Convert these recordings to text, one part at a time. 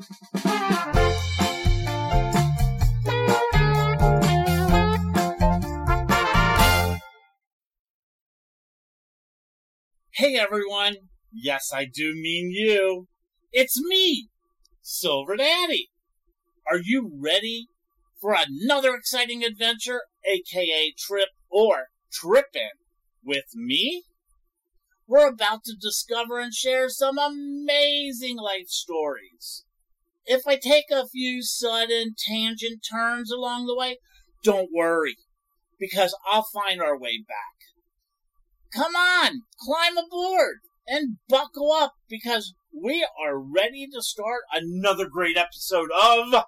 Hey everyone! Yes, I do mean you. It's me, Silver Daddy. Are you ready for another exciting adventure, aka trip or trippin' with me? We're about to discover and share some amazing life stories. If I take a few sudden tangent turns along the way, don't worry, because I'll find our way back. Come on, climb aboard and buckle up because we are ready to start another great episode of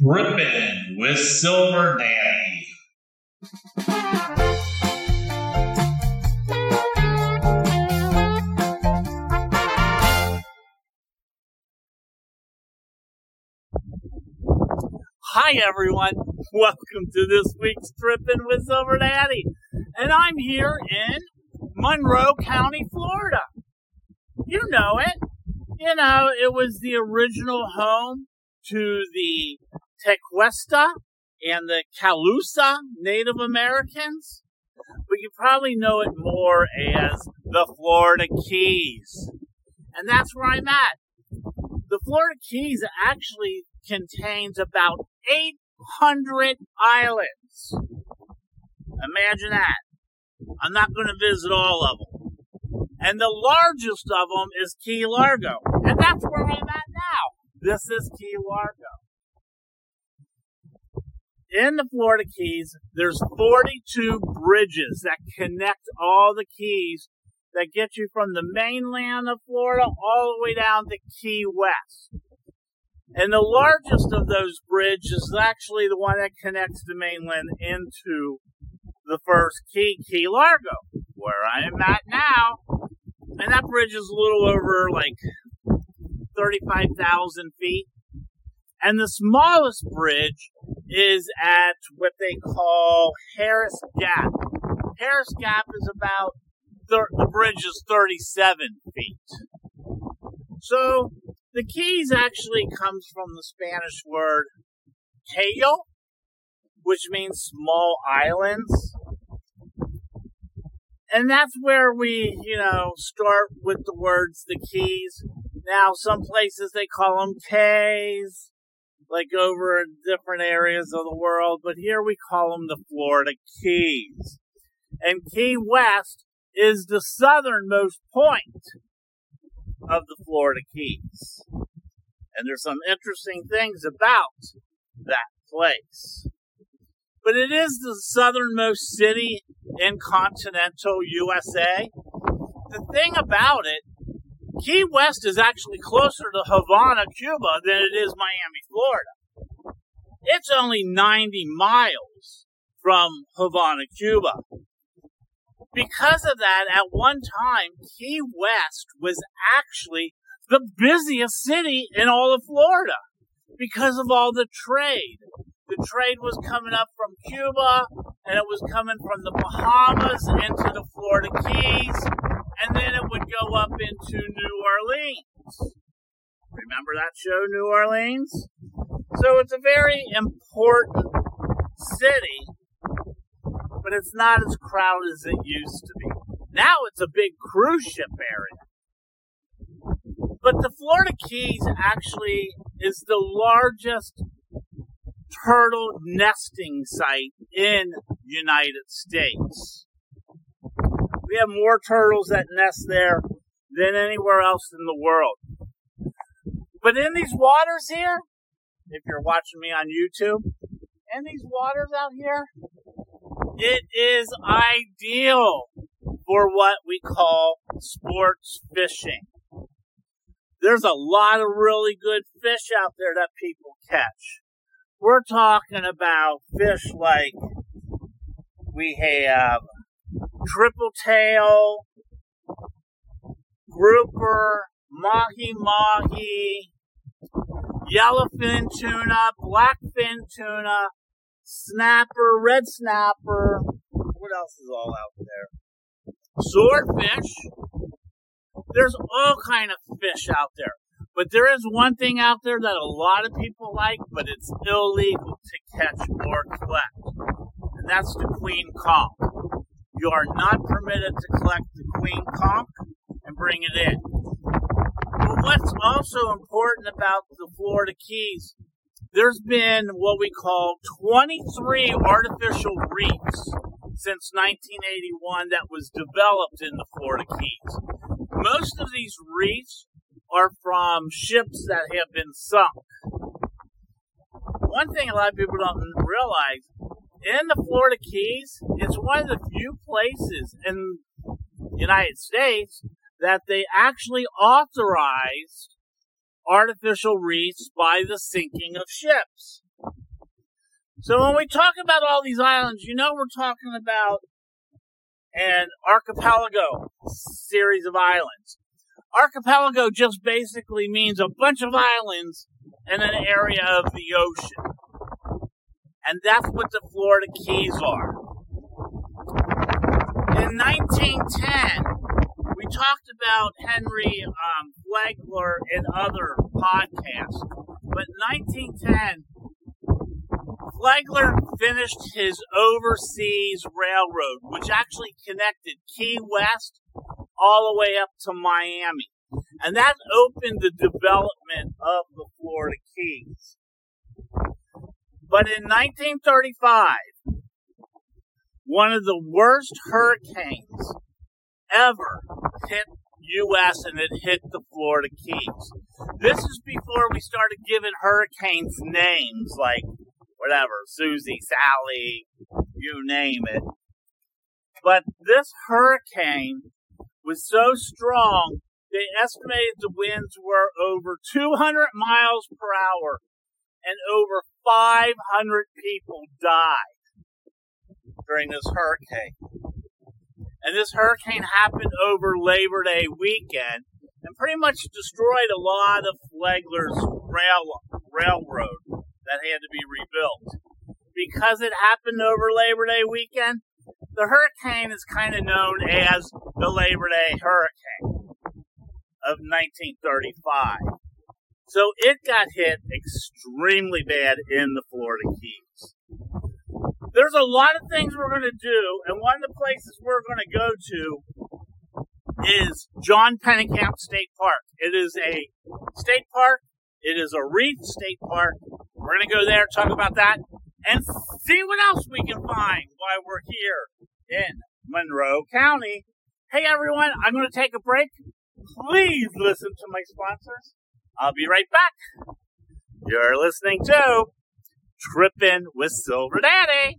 Trippin' with Silver Daddy. Hi everyone, welcome to this week's Trippin' with Silver Daddy. And I'm here in Monroe County, Florida. You know it. You know, it was the original home to the Tequesta and the Calusa Native Americans. But you probably know it more as the Florida Keys. And that's where I'm at. The Florida Keys actually contains about 800 islands. Imagine that. I'm not going to visit all of them. And the largest of them is Key Largo. And that's where I'm at now. This is Key Largo. In the Florida Keys, there's 42 bridges that connect all the keys that get you from the mainland of Florida all the way down to Key West. And the largest of those bridges is actually the one that connects the mainland into the first key, Key Largo, where I am at now. And that bridge is a little over like 35,000 feet. And the smallest bridge is at what they call Harris Gap. Harris Gap is about, thir- the bridge is 37 feet. So the Keys actually comes from the Spanish word cayo, which means small islands. And that's where we, you know, start with the words the keys. Now, some places they call them K's, like over in different areas of the world, but here we call them the Florida Keys. And Key West is the southernmost point of the Florida Keys. And there's some interesting things about that place. But it is the southernmost city in continental USA. The thing about it, Key West is actually closer to Havana, Cuba than it is Miami, Florida. It's only 90 miles from Havana, Cuba. Because of that, at one time, Key West was actually the busiest city in all of Florida because of all the trade. The trade was coming up from Cuba and it was coming from the Bahamas into the Florida Keys and then it would go up into New Orleans. Remember that show, New Orleans? So it's a very important city, it's not as crowded as it used to be. Now it's a big cruise ship area. But the Florida Keys actually is the largest turtle nesting site in United States. We have more turtles that nest there than anywhere else in the world. But in these waters here, if you're watching me on YouTube, in these waters out here, it is ideal for what we call sports fishing. There's a lot of really good fish out there that people catch. We're talking about fish like we have triple tail, grouper, mahi mahi, yellowfin tuna, blackfin tuna, snapper, red snapper. What else is all out there? Swordfish. There's all kind of fish out there. But there is one thing out there that a lot of people like, but it's illegal to catch or collect. And that's the queen conch. You are not permitted to collect the queen conch and bring it in. But what's also important about the Florida Keys, there's been what we call 23 artificial reefs since 1981 that was developed in the Florida Keys. Most of these reefs are from ships that have been sunk. One thing a lot of people don't realize in the Florida Keys, it's one of the few places in the United States that they actually authorized artificial reefs by the sinking of ships. So when we talk about all these islands, you know we're talking about an archipelago series of islands. Archipelago just basically means a bunch of islands in an area of the ocean. And that's what the Florida Keys are. In 1910, we talked about Henry um, Flagler in other podcasts, but 1910, Flagler finished his overseas railroad, which actually connected Key West all the way up to Miami. And that opened the development of the Florida Keys. But in 1935, one of the worst hurricanes ever hit U.S. and it hit the Florida Keys. This is before we started giving hurricanes names like whatever, Susie, Sally, you name it. But this hurricane was so strong, they estimated the winds were over 200 miles per hour and over 500 people died during this hurricane. And this hurricane happened over Labor Day weekend and pretty much destroyed a lot of Flagler's rail, railroad that had to be rebuilt. Because it happened over Labor Day weekend, the hurricane is kind of known as the Labor Day Hurricane of 1935. So it got hit extremely bad in the Florida Keys. There's a lot of things we're going to do, and one of the places we're going to go to is John Pennekamp State Park. It is a state park. It is a reef state park. We're going to go there, talk about that, and see what else we can find while we're here in Monroe County. Hey everyone, I'm going to take a break. Please listen to my sponsors. I'll be right back. You're listening to Trippin' with Silver Daddy.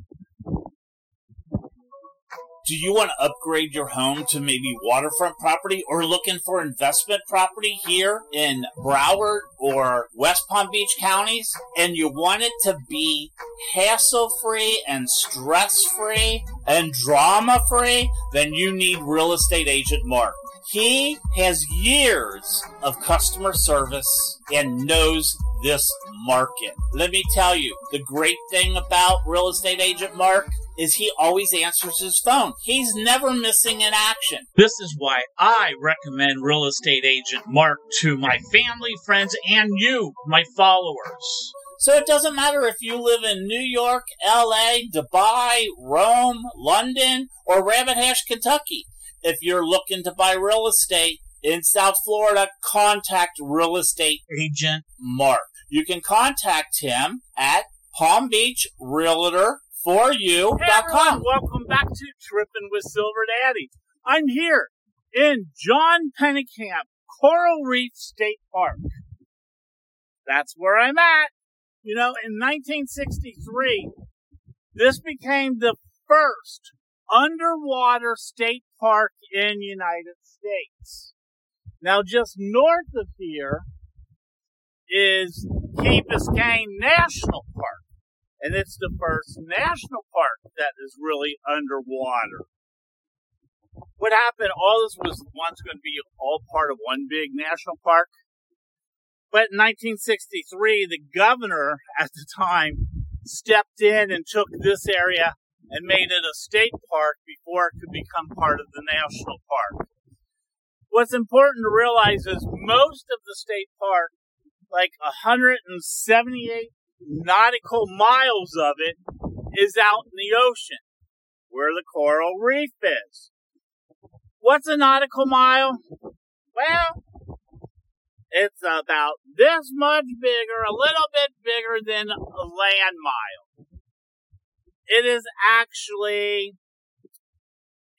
Do you want to upgrade your home to maybe waterfront property or looking for investment property here in Broward or West Palm Beach counties and you want it to be hassle free and stress free and drama free? Then you need real estate agent Mark. He has years of customer service and knows this market. Let me tell you, the great thing about real estate agent Mark is he always answers his phone. He's never missing an action. This is why I recommend real estate agent Mark to my family, friends, and you, my followers. So it doesn't matter if you live in New York, LA, Dubai, Rome, London, or Rabbit Hash, Kentucky. If you're looking to buy real estate in South Florida, contact real estate agent Mark. You can contact him at Palm Beach Realtor for you.com. Hey everyone, welcome back to Trippin' with Silver Daddy. I'm here in John Pennekamp Coral Reef State Park. That's where I'm at. You know, in 1963, this became the first underwater state park in United States. Now, just north of here is Key Biscayne National Park. And it's the first national park that is really underwater. What happened, all this was once going to be all part of one big national park. But in 1963, the governor at the time stepped in and took this area and made it a state park before it could become part of the national park. What's important to realize is most of the state park, like 178 nautical miles of it, is out in the ocean where the coral reef is. What's a nautical mile? Well, it's about this much bigger, a little bit bigger than a land mile. It is actually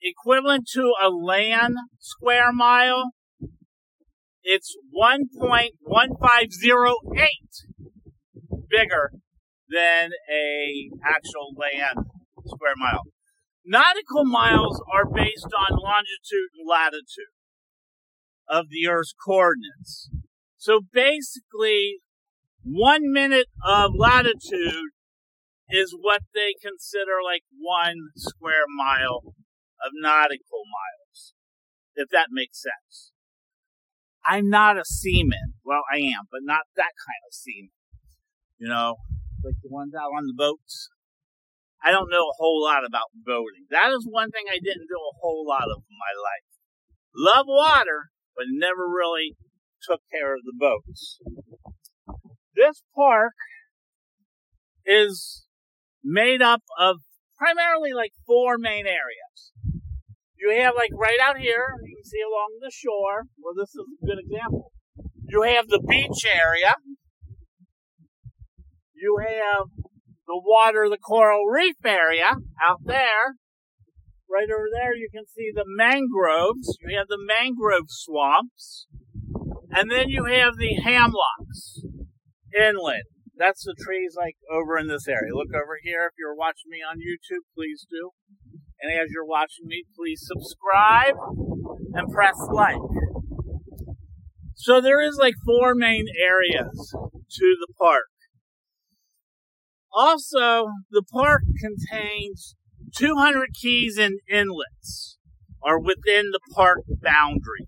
equivalent to a land square mile. It's 1.1508 bigger than a actual land square mile. Nautical miles are based on longitude and latitude of the Earth's coordinates. So basically, one minute of latitude is what they consider like one square mile of nautical miles, if that makes sense. I'm not a seaman. Well, I am, but not that kind of seaman. You know, like the ones out on the boats. I don't know a whole lot about boating. That is one thing I didn't do a whole lot of in my life. Love water, but never really took care of the boats. This park is made up of primarily like four main areas. You have like right out here, you can see along the shore. Well, this is a good example. You have the beach area. You have the water, the coral reef area out there. Right over there, you can see the mangroves. You have the mangrove swamps. And then you have the hemlocks inland. That's the trees like over in this area. Look over here. If you're watching me on YouTube, please do. And as you're watching me, please subscribe and press like. So there is like four main areas to the park. Also, the park contains 200 keys and inlets are within the park boundary.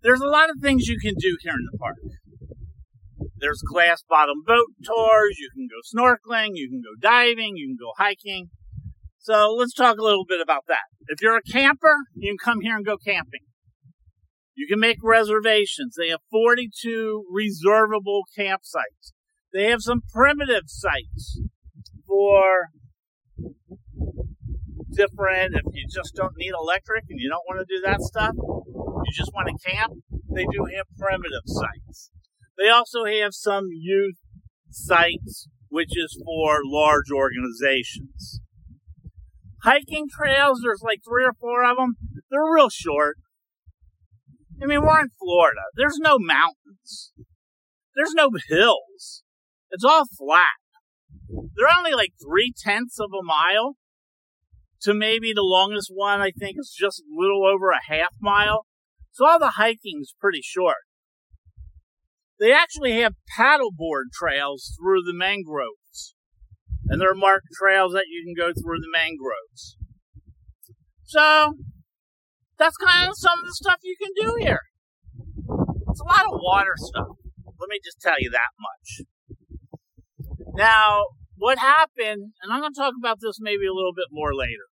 There's a lot of things you can do here in the park. There's glass bottom boat tours, you can go snorkeling, you can go diving, you can go hiking. So let's talk a little bit about that. If you're a camper, you can come here and go camping. You can make reservations. They have 42 reservable campsites. They have some primitive sites for different, if you just don't need electric and you don't want to do that stuff, you just want to camp, they do have primitive sites. They also have some youth sites, which is for large organizations. Hiking trails, there's like three or four of them. They're real short. I mean, we're in Florida. There's no mountains. There's no hills. It's all flat. They're only like three tenths of a mile to maybe the longest one, I think, is just a little over a half mile. So all the hiking's pretty short. They actually have paddleboard trails through the mangroves. And there are marked trails that you can go through the mangroves. So, that's kind of some of the stuff you can do here. It's a lot of water stuff. Let me just tell you that much. Now, what happened, and I'm going to talk about this maybe a little bit more later.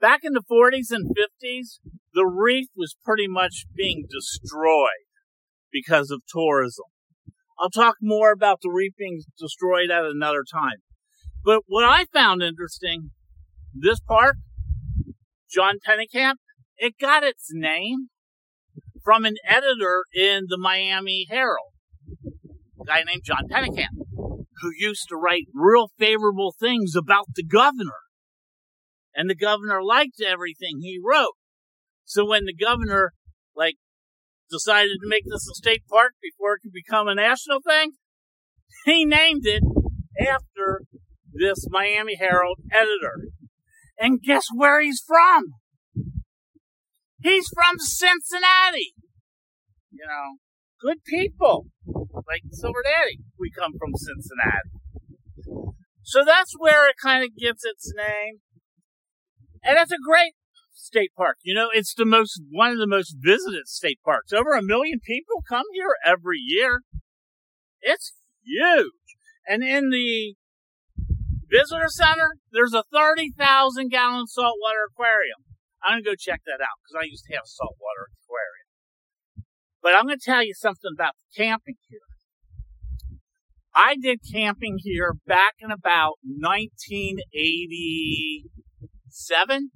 Back in the 40s and 50s, the reef was pretty much being destroyed because of tourism. I'll talk more about the reef being destroyed at another time. But what I found interesting, this park, John Pennekamp, it got its name from an editor in the Miami Herald, a guy named John Pennekamp, who used to write real favorable things about the governor. And the governor liked everything he wrote. So when the governor, like, decided to make this a state park before it could become a national thing, he named it after this Miami Herald editor. And guess where he's from? He's from Cincinnati. You know, good people. Like Silver Daddy, we come from Cincinnati. So that's where it kind of gets its name. And it's a great state park. You know, it's the most, one of the most visited state parks. Over a million people come here every year. It's huge. And in the visitor center, there's a 30,000 gallon saltwater aquarium. I'm gonna go check that out because I used to have saltwater. But I'm gonna tell you something about camping here. I did camping here back in about 1987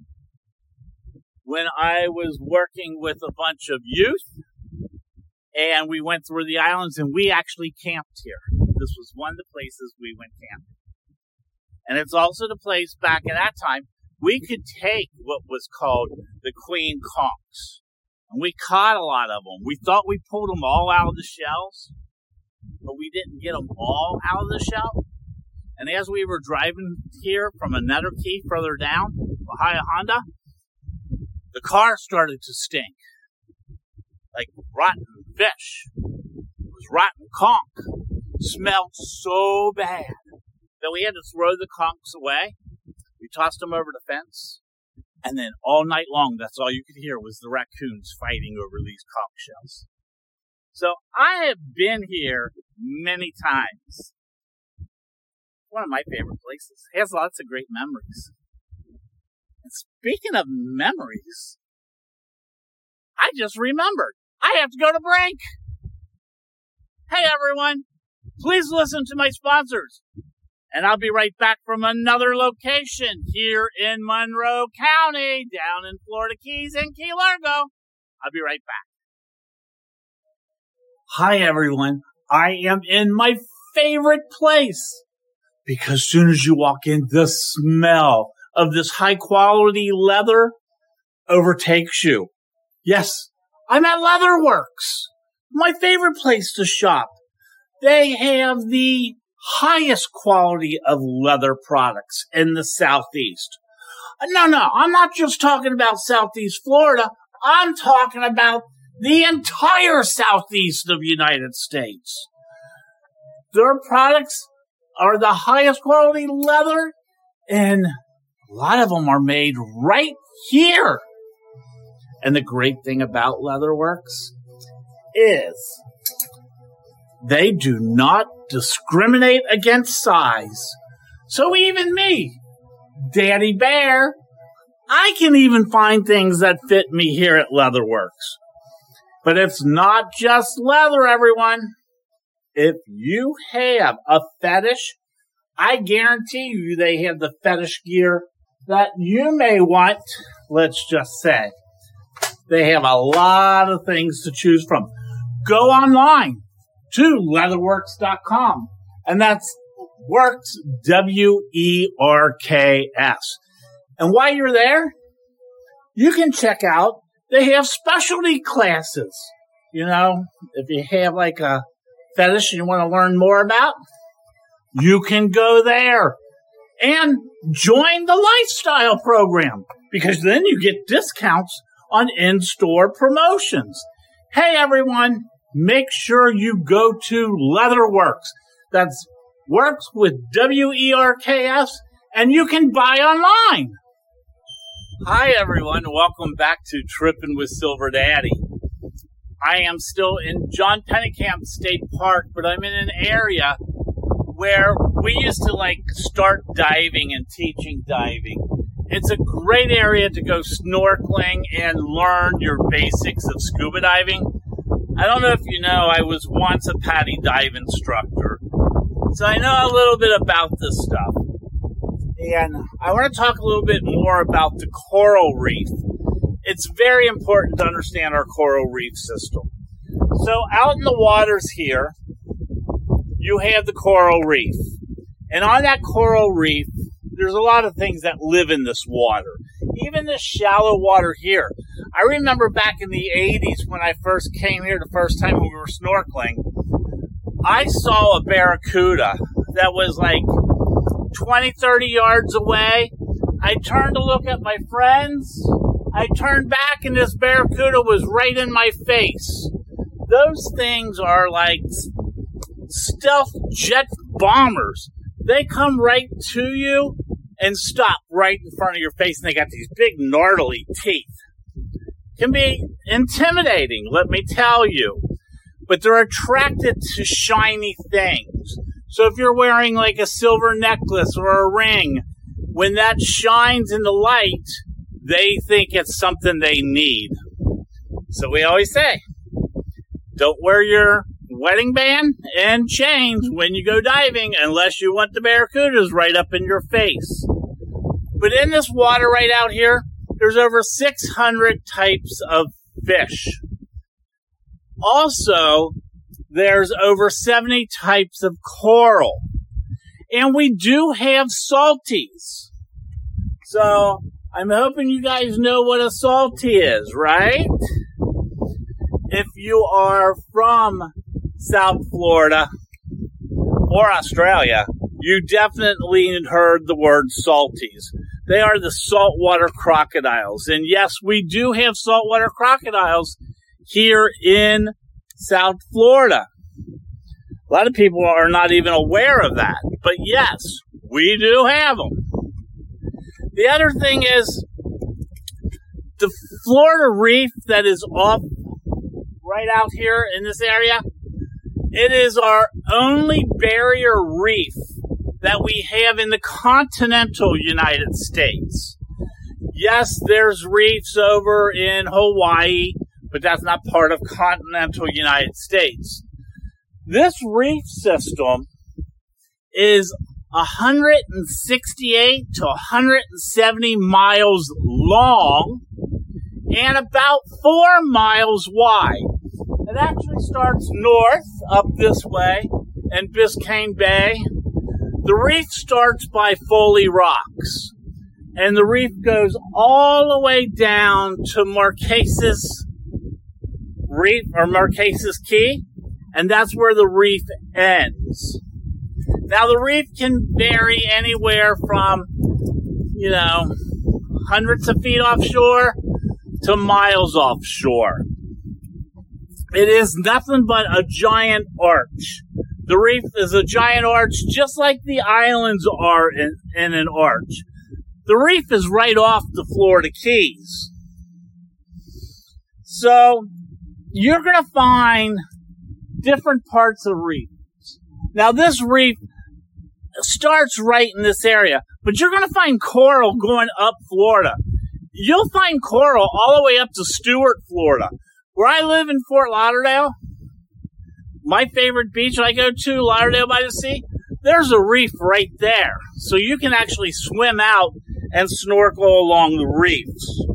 when I was working with a bunch of youth and we went through the islands and we actually camped here. This was one of the places we went camping. And it's also the place back at that time we could take what was called the queen conchs. And we caught a lot of them. We thought we pulled them all out of the shells, but we didn't get them all out of the shell. And as we were driving here from another key further down, Bahia Honda, the car started to stink. Like rotten fish. It was rotten conch. Smelled so bad that we had to throw the conchs away. We tossed them over the fence. And then all night long, that's all you could hear was the raccoons fighting over these conch shells. So I have been here many times. One of my favorite places. It has lots of great memories. And speaking of memories, I just remembered. I have to go to break. Hey everyone, please listen to my sponsors. And I'll be right back from another location here in Monroe County, down in Florida Keys and Key Largo. I'll be right back. Hi everyone. I am in my favorite place because soon as you walk in, the smell of this high quality leather overtakes you. Yes, I'm at Leatherwerks, my favorite place to shop. They have the highest quality of leather products in the Southeast. No, no, I'm not just talking about Southeast Florida. I'm talking about the entire Southeast of the United States. Their products are the highest quality leather and a lot of them are made right here. And the great thing about Leatherwerks is they do not discriminate against size. So even me, Daddy Bear, I can even find things that fit me here at Leatherwerks. But it's not just leather, everyone. If you have a fetish, I guarantee you they have the fetish gear that you may want, let's just say. They have a lot of things to choose from. Go online to leatherwerks.com. And that's werks, W E R K S. And while you're there, you can check out, they have specialty classes. You know, if you have like a fetish you want to learn more about, you can go there and join the lifestyle program because then you get discounts on in-store promotions. Hey everyone, make sure you go to Leatherwerks. That's werks with W-E-R-K-S and you can buy online. Hi everyone, welcome back to Tripping with Silver Daddy. I am still in John Pennekamp State Park, but I'm in an area where we used to like start diving and teaching diving. It's a great area to go snorkeling and learn your basics of scuba diving. I don't know if you know, I was once a PADI dive instructor. So I know a little bit about this stuff. And I want to talk a little bit more about the coral reef. It's very important to understand our coral reef system. So out in the waters here, you have the coral reef. And on that coral reef, there's a lot of things that live in this water. Even this shallow water here. I remember back in the 80s when I first came here the first time we were snorkeling, I saw a barracuda that was like 20, 30 yards away. I turned to look at my friends. I turned back and this barracuda was right in my face. Those things are like stealth jet bombers. They come right to you and stop right in front of your face, and they got these big gnarly teeth. Can be intimidating, let me tell you. But they're attracted to shiny things. So if you're wearing like a silver necklace or a ring, when that shines in the light, they think it's something they need. So we always say, don't wear your wedding band and chains when you go diving unless you want the barracudas right up in your face. But in this water right out here, there's over 600 types of fish. Also, there's over 70 types of coral. And we do have salties. So, I'm hoping you guys know what a salty is, right? If you are from South Florida or Australia, you definitely heard the word salties. They are the saltwater crocodiles. And yes, we do have saltwater crocodiles here in South Florida. A lot of people are not even aware of that. But yes, we do have them. The other thing is the Florida reef that is off right out here in this area. It is our only barrier reef that we have in the continental United States. Yes, there's reefs over in Hawaii, but that's not part of continental United States. This reef system is 168 to 170 miles long and about four miles wide. It actually starts north up this way in Biscayne Bay. The reef starts by Fowey Rocks, and the reef goes all the way down to Marquesas Reef or Marquesas Key, and that's where the reef ends. Now, the reef can vary anywhere from, you know, hundreds of feet offshore to miles offshore. It is nothing but a giant arch. The reef is a giant arch, just like the islands are in, in an arch. The reef is right off the Florida Keys. So, you're going to find different parts of reefs. Now, this reef starts right in this area, but you're going to find coral going up Florida. You'll find coral all the way up to Stuart, Florida. Where I live in Fort Lauderdale, my favorite beach I go to, Lauderdale by the Sea, there's a reef right there. So you can actually swim out and snorkel along the reefs.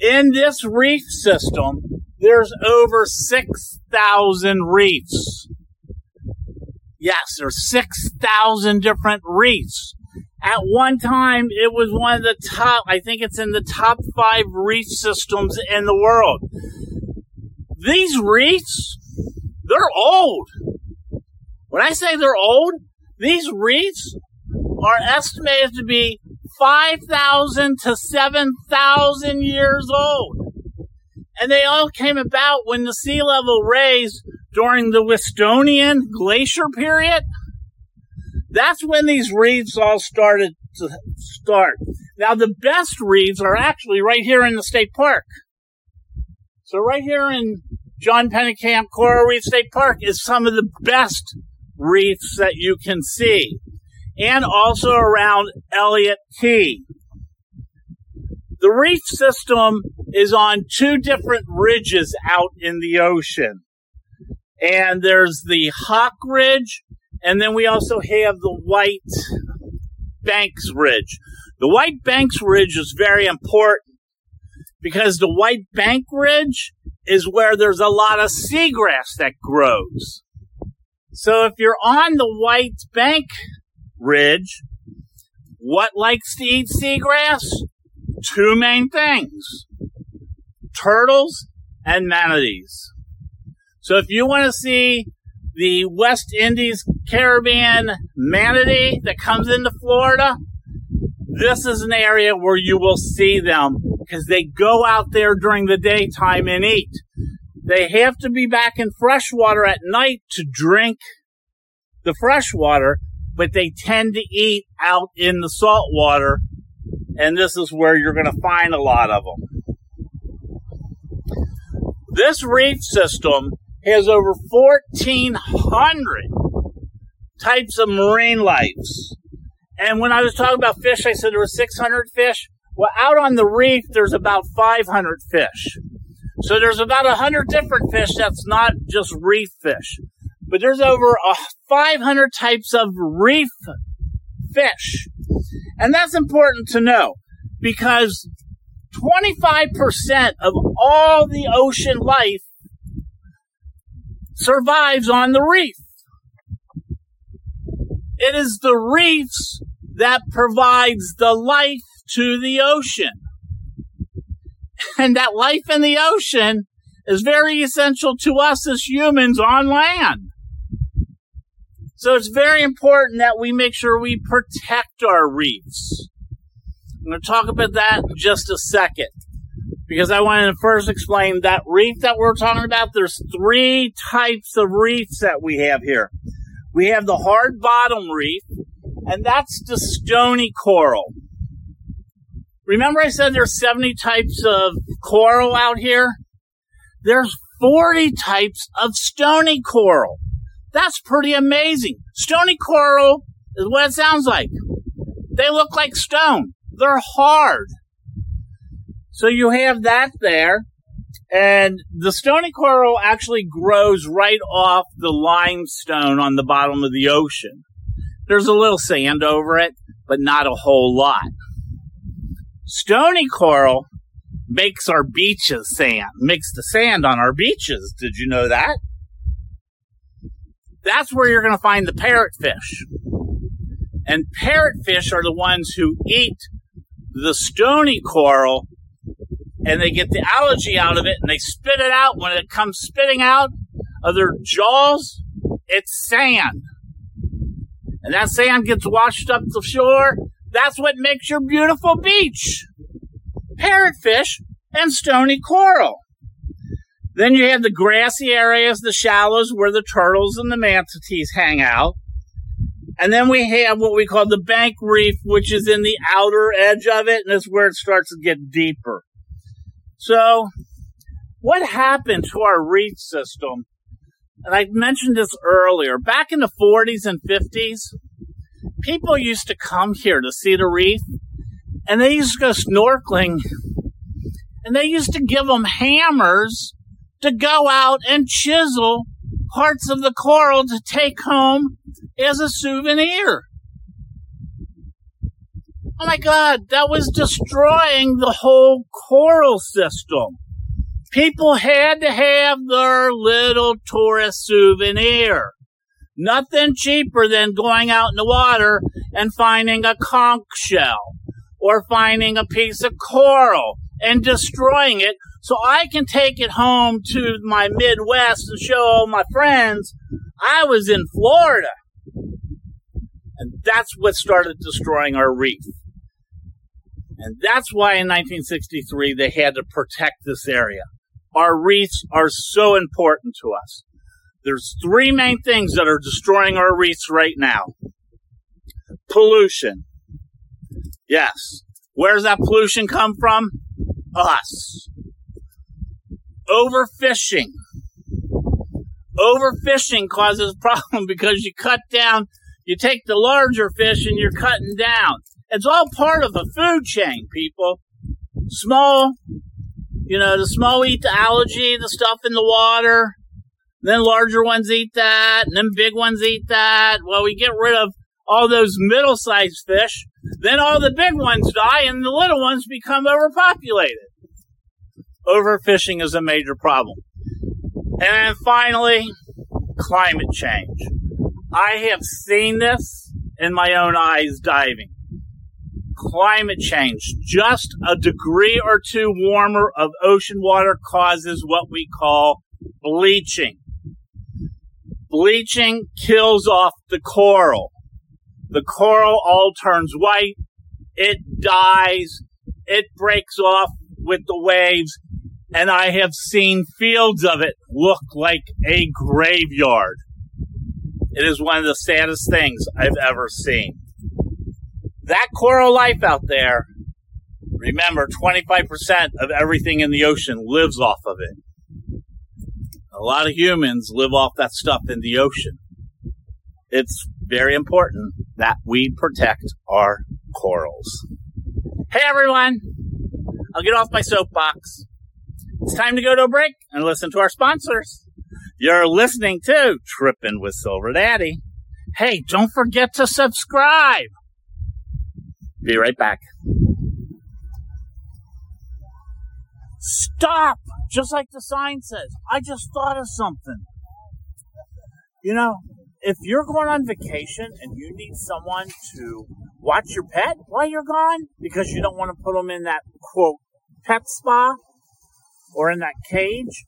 In this reef system, there's over 6,000 reefs. Yes, there's 6,000 different reefs. At one time, it was one of the top, I think it's in the top five reef systems in the world. These reefs, they're old. When I say they're old, these reefs are estimated to be 5,000 to 7,000 years old. And they all came about when the sea level raised during the Westonian glacier period. That's when these reefs all started to start. Now, the best reefs are actually right here in the state park. So, right here in John Pennekamp Coral Reef State Park is some of the best reefs that you can see, and also around Elliott Key. The reef system is on two different ridges out in the ocean. And there's the Hawk Ridge and then we also have the White Banks Ridge. The White Banks Ridge is very important because the White Bank Ridge is where there's a lot of seagrass that grows. So if you're on the White Bank Ridge, what likes to eat seagrass? Two main things. Turtles and manatees. So if you want to see the West Indies Caribbean manatee that comes into Florida, this is an area where you will see them because they go out there during the daytime and eat. They have to be back in freshwater at night to drink the fresh water, but they tend to eat out in the salt water, and this is where you're going to find a lot of them. This reef system has over 1,400 types of marine lives. And when I was talking about fish, I said there were 600 fish. Well, out on the reef, there's about 500 fish. So there's about 100 different fish that's not just reef fish. But there's over uh, 500 types of reef fish. And that's important to know because 25% of all the ocean life survives on the reef. It is the reefs that provides the life to the ocean. And that life in the ocean is very essential to us as humans on land. So it's very important that we make sure we protect our reefs. I'm going to talk about that in just a second because I want to first explain that reef that we're talking about. There's three types of reefs that we have here. We have the hard bottom reef, and that's the stony coral. Remember I said there's 70 types of coral out here? There's 40 types of stony coral. That's pretty amazing. Stony coral is what it sounds like. They look like stone. They're hard. So you have that there. And the stony coral actually grows right off the limestone on the bottom of the ocean. There's a little sand over it, but not a whole lot. Stony coral makes our beaches sand, makes the sand on our beaches. Did you know that? That's where you're going to find the parrotfish. And parrotfish are the ones who eat the stony coral and they get the algae out of it and they spit it out. When it comes spitting out of their jaws, it's sand. And that sand gets washed up the shore. That's what makes your beautiful beach. Parrotfish and stony coral. Then you have the grassy areas, the shallows where the turtles and the manatees hang out. And then we have what we call the bank reef, which is in the outer edge of it, and that's where it starts to get deeper. So, what happened to our reef system? And I mentioned this earlier. Back in the 40s and 50s, people used to come here to see the reef, and they used to go snorkeling, and they used to give them hammers to go out and chisel parts of the coral to take home as a souvenir. Oh my God, that was destroying the whole coral system. People had to have their little tourist souvenir. Nothing cheaper than going out in the water and finding a conch shell or finding a piece of coral and destroying it so I can take it home to my Midwest and show all my friends I was in Florida. And that's what started destroying our reef. And that's why in 1963 they had to protect this area. Our reefs are so important to us. There's three main things that are destroying our reefs right now. Pollution. Yes. Where's that pollution come from? Us. Overfishing. Overfishing causes a problem because you cut down, you take the larger fish and you're cutting down. It's all part of a food chain, people. Small, you know, the small eat the algae, the stuff in the water. Then larger ones eat that, and then big ones eat that. Well, we get rid of all those middle sized fish. Then all the big ones die and the little ones become overpopulated overfishing is a major problem. And then finally, climate change. I have seen this in my own eyes diving. Climate change, just a degree or two warmer of ocean water causes what we call bleaching. Bleaching kills off the coral. The coral all turns white. It dies. It breaks off with the waves and I have seen fields of it look like a graveyard. It is one of the saddest things I've ever seen. That coral life out there, remember 25% of everything in the ocean lives off of it. A lot of humans live off that stuff in the ocean. It's very important that we protect our corals. Hey everyone! I'll get off my soapbox. It's time to go to a break and listen to our sponsors. You're listening to Trippin' with Silver Daddy. Hey, don't forget to subscribe. Be right back. Stop! Just like the sign says. I just thought of something. You know, if you're going on vacation and you need someone to watch your pet while you're gone because you don't want to put them in that quote pet spa or in that cage,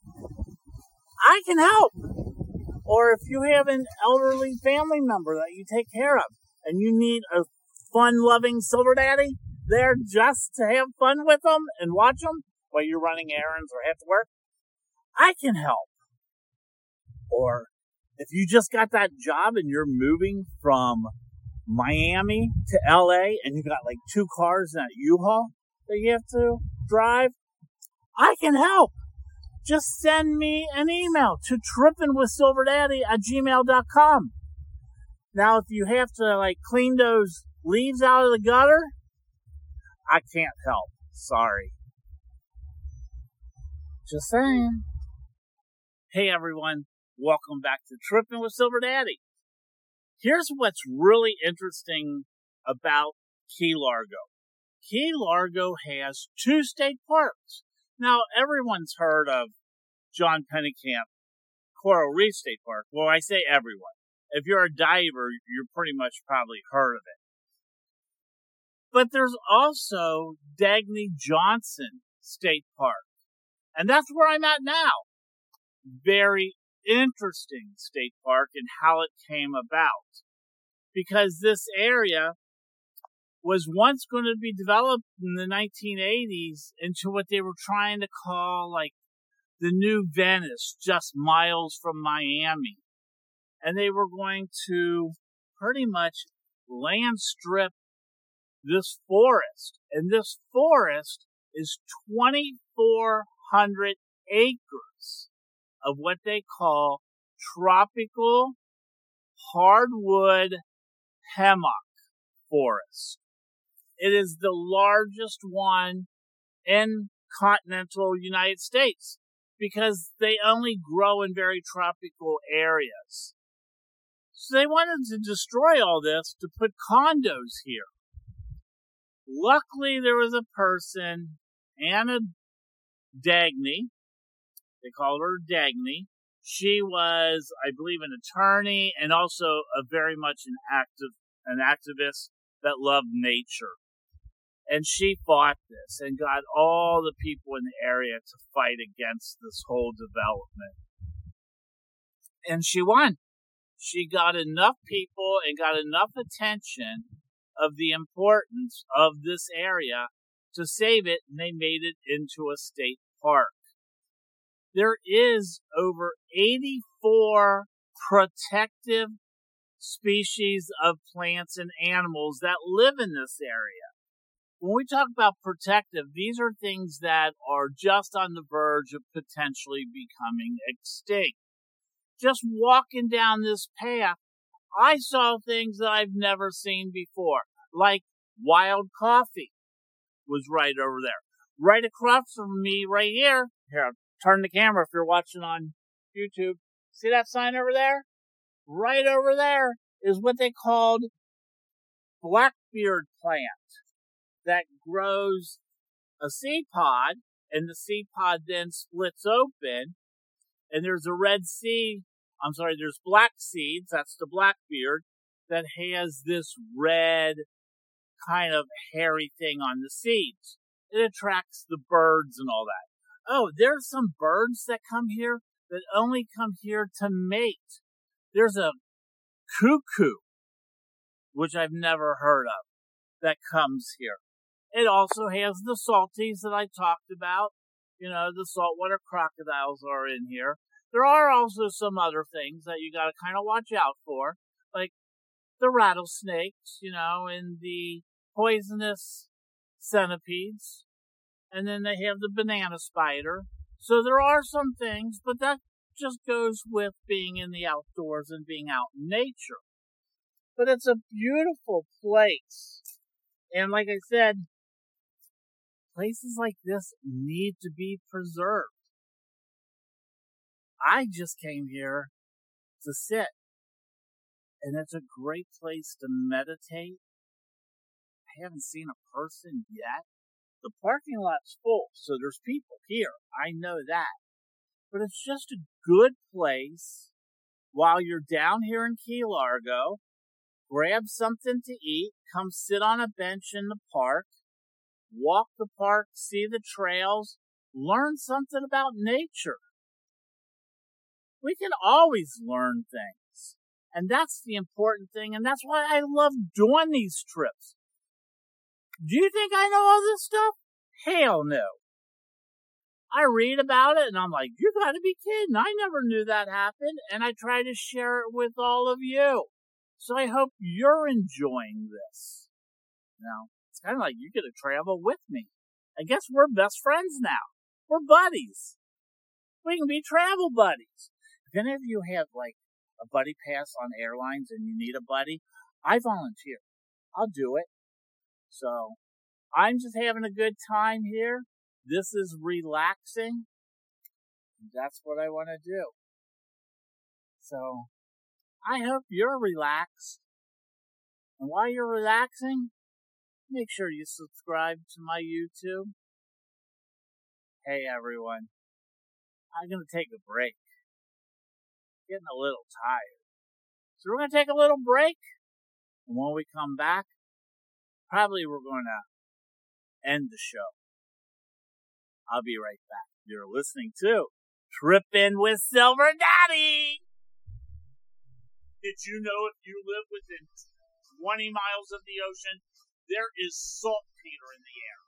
I can help. Or if you have an elderly family member that you take care of and you need a fun loving silver daddy there just to have fun with them and watch them while you're running errands or have to work, I can help. Or if you just got that job and you're moving from Miami to LA and you got like two cars and U-Haul that you have to drive, I can help. Just send me an email to trippingwithsilverdaddy at gmail.com. Now, if you have to like clean those leaves out of the gutter, I can't help. Sorry. Just saying. Hey everyone, welcome back to Tripping with Silver Daddy. Here's what's really interesting about Key Largo. Key Largo has two state parks. Now, everyone's heard of John Pennekamp Coral Reef State Park. Well, I say everyone. If you're a diver, you're pretty much probably heard of it. But there's also Dagny Johnson State Park. And that's where I'm at now. Very interesting state park and how it came about. Because this area was once going to be developed in the 1980s into what they were trying to call like the new Venice, just miles from Miami. And they were going to pretty much land strip this forest. And this forest is 2,400 acres of what they call tropical hardwood hammock forest. It is the largest one in continental United States because they only grow in very tropical areas. So they wanted to destroy all this to put condos here. Luckily, there was a person, Anna Dagny. They called her Dagny. She was, I believe, an attorney and also a very much an active, an activist that loved nature. And she fought this and got all the people in the area to fight against this whole development. And she won. She got enough people and got enough attention of the importance of this area to save it, and they made it into a state park. There is over 84 protective species of plants and animals that live in this area. When we talk about protective, these are things that are just on the verge of potentially becoming extinct. Just walking down this path, I saw things that I've never seen before, like wild coffee was right over there. Right across from me, right here. Here, turn the camera if you're watching on YouTube. See that sign over there? Right over there is what they called blackbeard plant that grows a seed pod and the seed pod then splits open and there's a red seed. I'm sorry, there's black seeds. That's the blackbeard that has this red kind of hairy thing on the seeds. It attracts the birds and all that. Oh, there's some birds that come here that only come here to mate. There's a cuckoo, which I've never heard of, that comes here. It also has the salties that I talked about. You know, the saltwater crocodiles are in here. There are also some other things that you gotta kind of watch out for, like the rattlesnakes, you know, and the poisonous centipedes. And then they have the banana spider. So there are some things, but that just goes with being in the outdoors and being out in nature. But it's a beautiful place. And like I said, places like this need to be preserved. I just came here to sit. And it's a great place to meditate. I haven't seen a person yet. The parking lot's full, so there's people here. I know that. But it's just a good place while you're down here in Key Largo. Grab something to eat, come sit on a bench in the park, walk the park, see the trails, learn something about nature. We can always learn things. And that's the important thing. And that's why I love doing these trips. Do you think I know all this stuff? Hell no. I read about it and I'm like, you gotta be kidding. I never knew that happened. And I try to share it with all of you. So I hope you're enjoying this. Now, it's kind of like you get to travel with me. I guess we're best friends now. We're buddies. We can be travel buddies. If any of you have like a buddy pass on airlines and you need a buddy, I volunteer. I'll do it. So I'm just having a good time here. This is relaxing. That's what I want to do. So I hope you're relaxed. And while you're relaxing, make sure you subscribe to my YouTube. Hey everyone, I'm gonna take a break. Getting a little tired. So we're gonna take a little break. And when we come back, probably we're gonna end the show. I'll be right back. You're listening to Trippin' with Silver Daddy! Did you know if you live within 20 miles of the ocean, there is saltpeter in the air?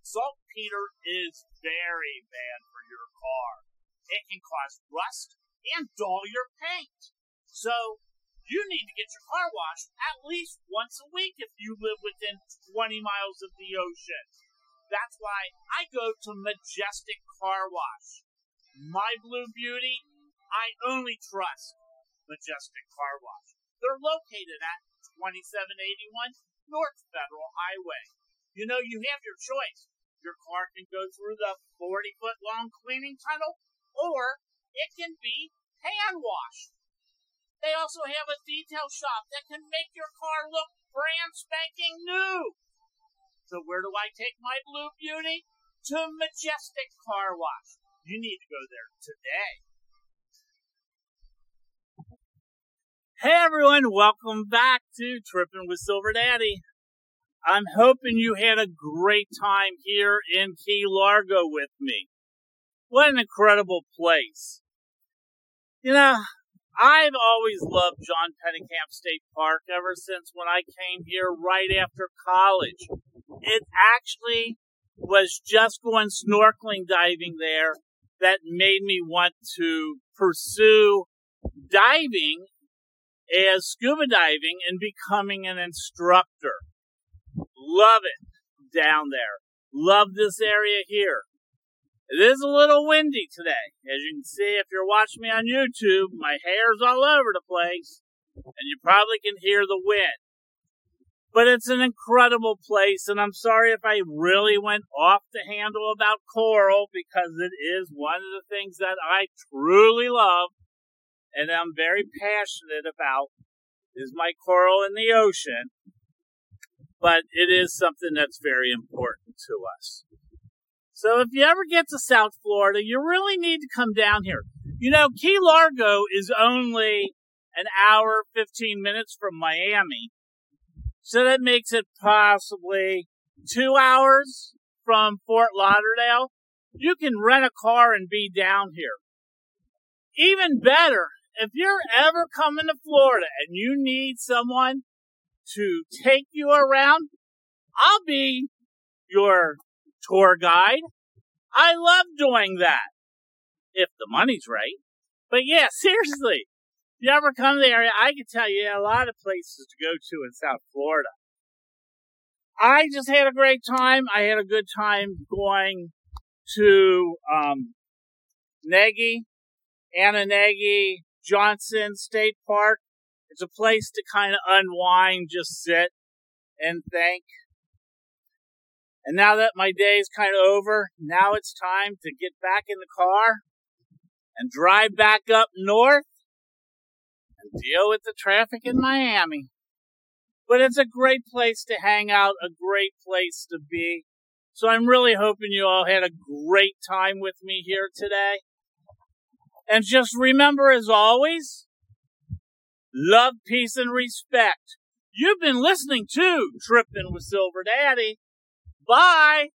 Saltpeter is very bad for your car. It can cause rust and dull your paint. So, you need to get your car washed at least once a week if you live within 20 miles of the ocean. That's why I go to Majestic Car Wash. My Blue Beauty, I only trust Majestic Car Wash. They're located at 2781 North Federal Highway. You know, you have your choice. Your car can go through the 40 foot long cleaning tunnel, or it can be hand washed. They also have a detail shop that can make your car look brand spanking new. So where do I take my Blue Beauty? To Majestic Car Wash. You need to go there today. Hey everyone, welcome back to Tripping with Silver Daddy. I'm hoping you had a great time here in Key Largo with me. What an incredible place. You know, I've always loved John Pennekamp State Park ever since when I came here right after college. It actually was just going snorkeling diving there that made me want to pursue diving as scuba diving and becoming an instructor. Love it down there. Love this area here. It is a little windy today. As you can see, if you're watching me on YouTube, my hair's all over the place, and you probably can hear the wind. But it's an incredible place, and I'm sorry if I really went off the handle about coral because it is one of the things that I truly love and I'm very passionate about is my coral in the ocean. But it is something that's very important to us. So if you ever get to South Florida, you really need to come down here. You know, Key Largo is only an hour, 15 minutes from Miami. So that makes it possibly two hours from Fort Lauderdale. You can rent a car and be down here. Even better, if you're ever coming to Florida and you need someone to take you around, I'll be your tour guide. I love doing that. If the money's right. But yeah, seriously. If you ever come to the area, I can tell you a lot of places to go to in South Florida. I just had a great time. I had a good time going to um, Dagny, Anna Dagny Johnson State Park. It's a place to kind of unwind, just sit and think. And now that my day is kind of over, now it's time to get back in the car and drive back up north and deal with the traffic in Miami. But it's a great place to hang out, a great place to be. So I'm really hoping you all had a great time with me here today. And just remember, as always, love, peace, and respect. You've been listening to Trippin' with Silver Daddy. Bye.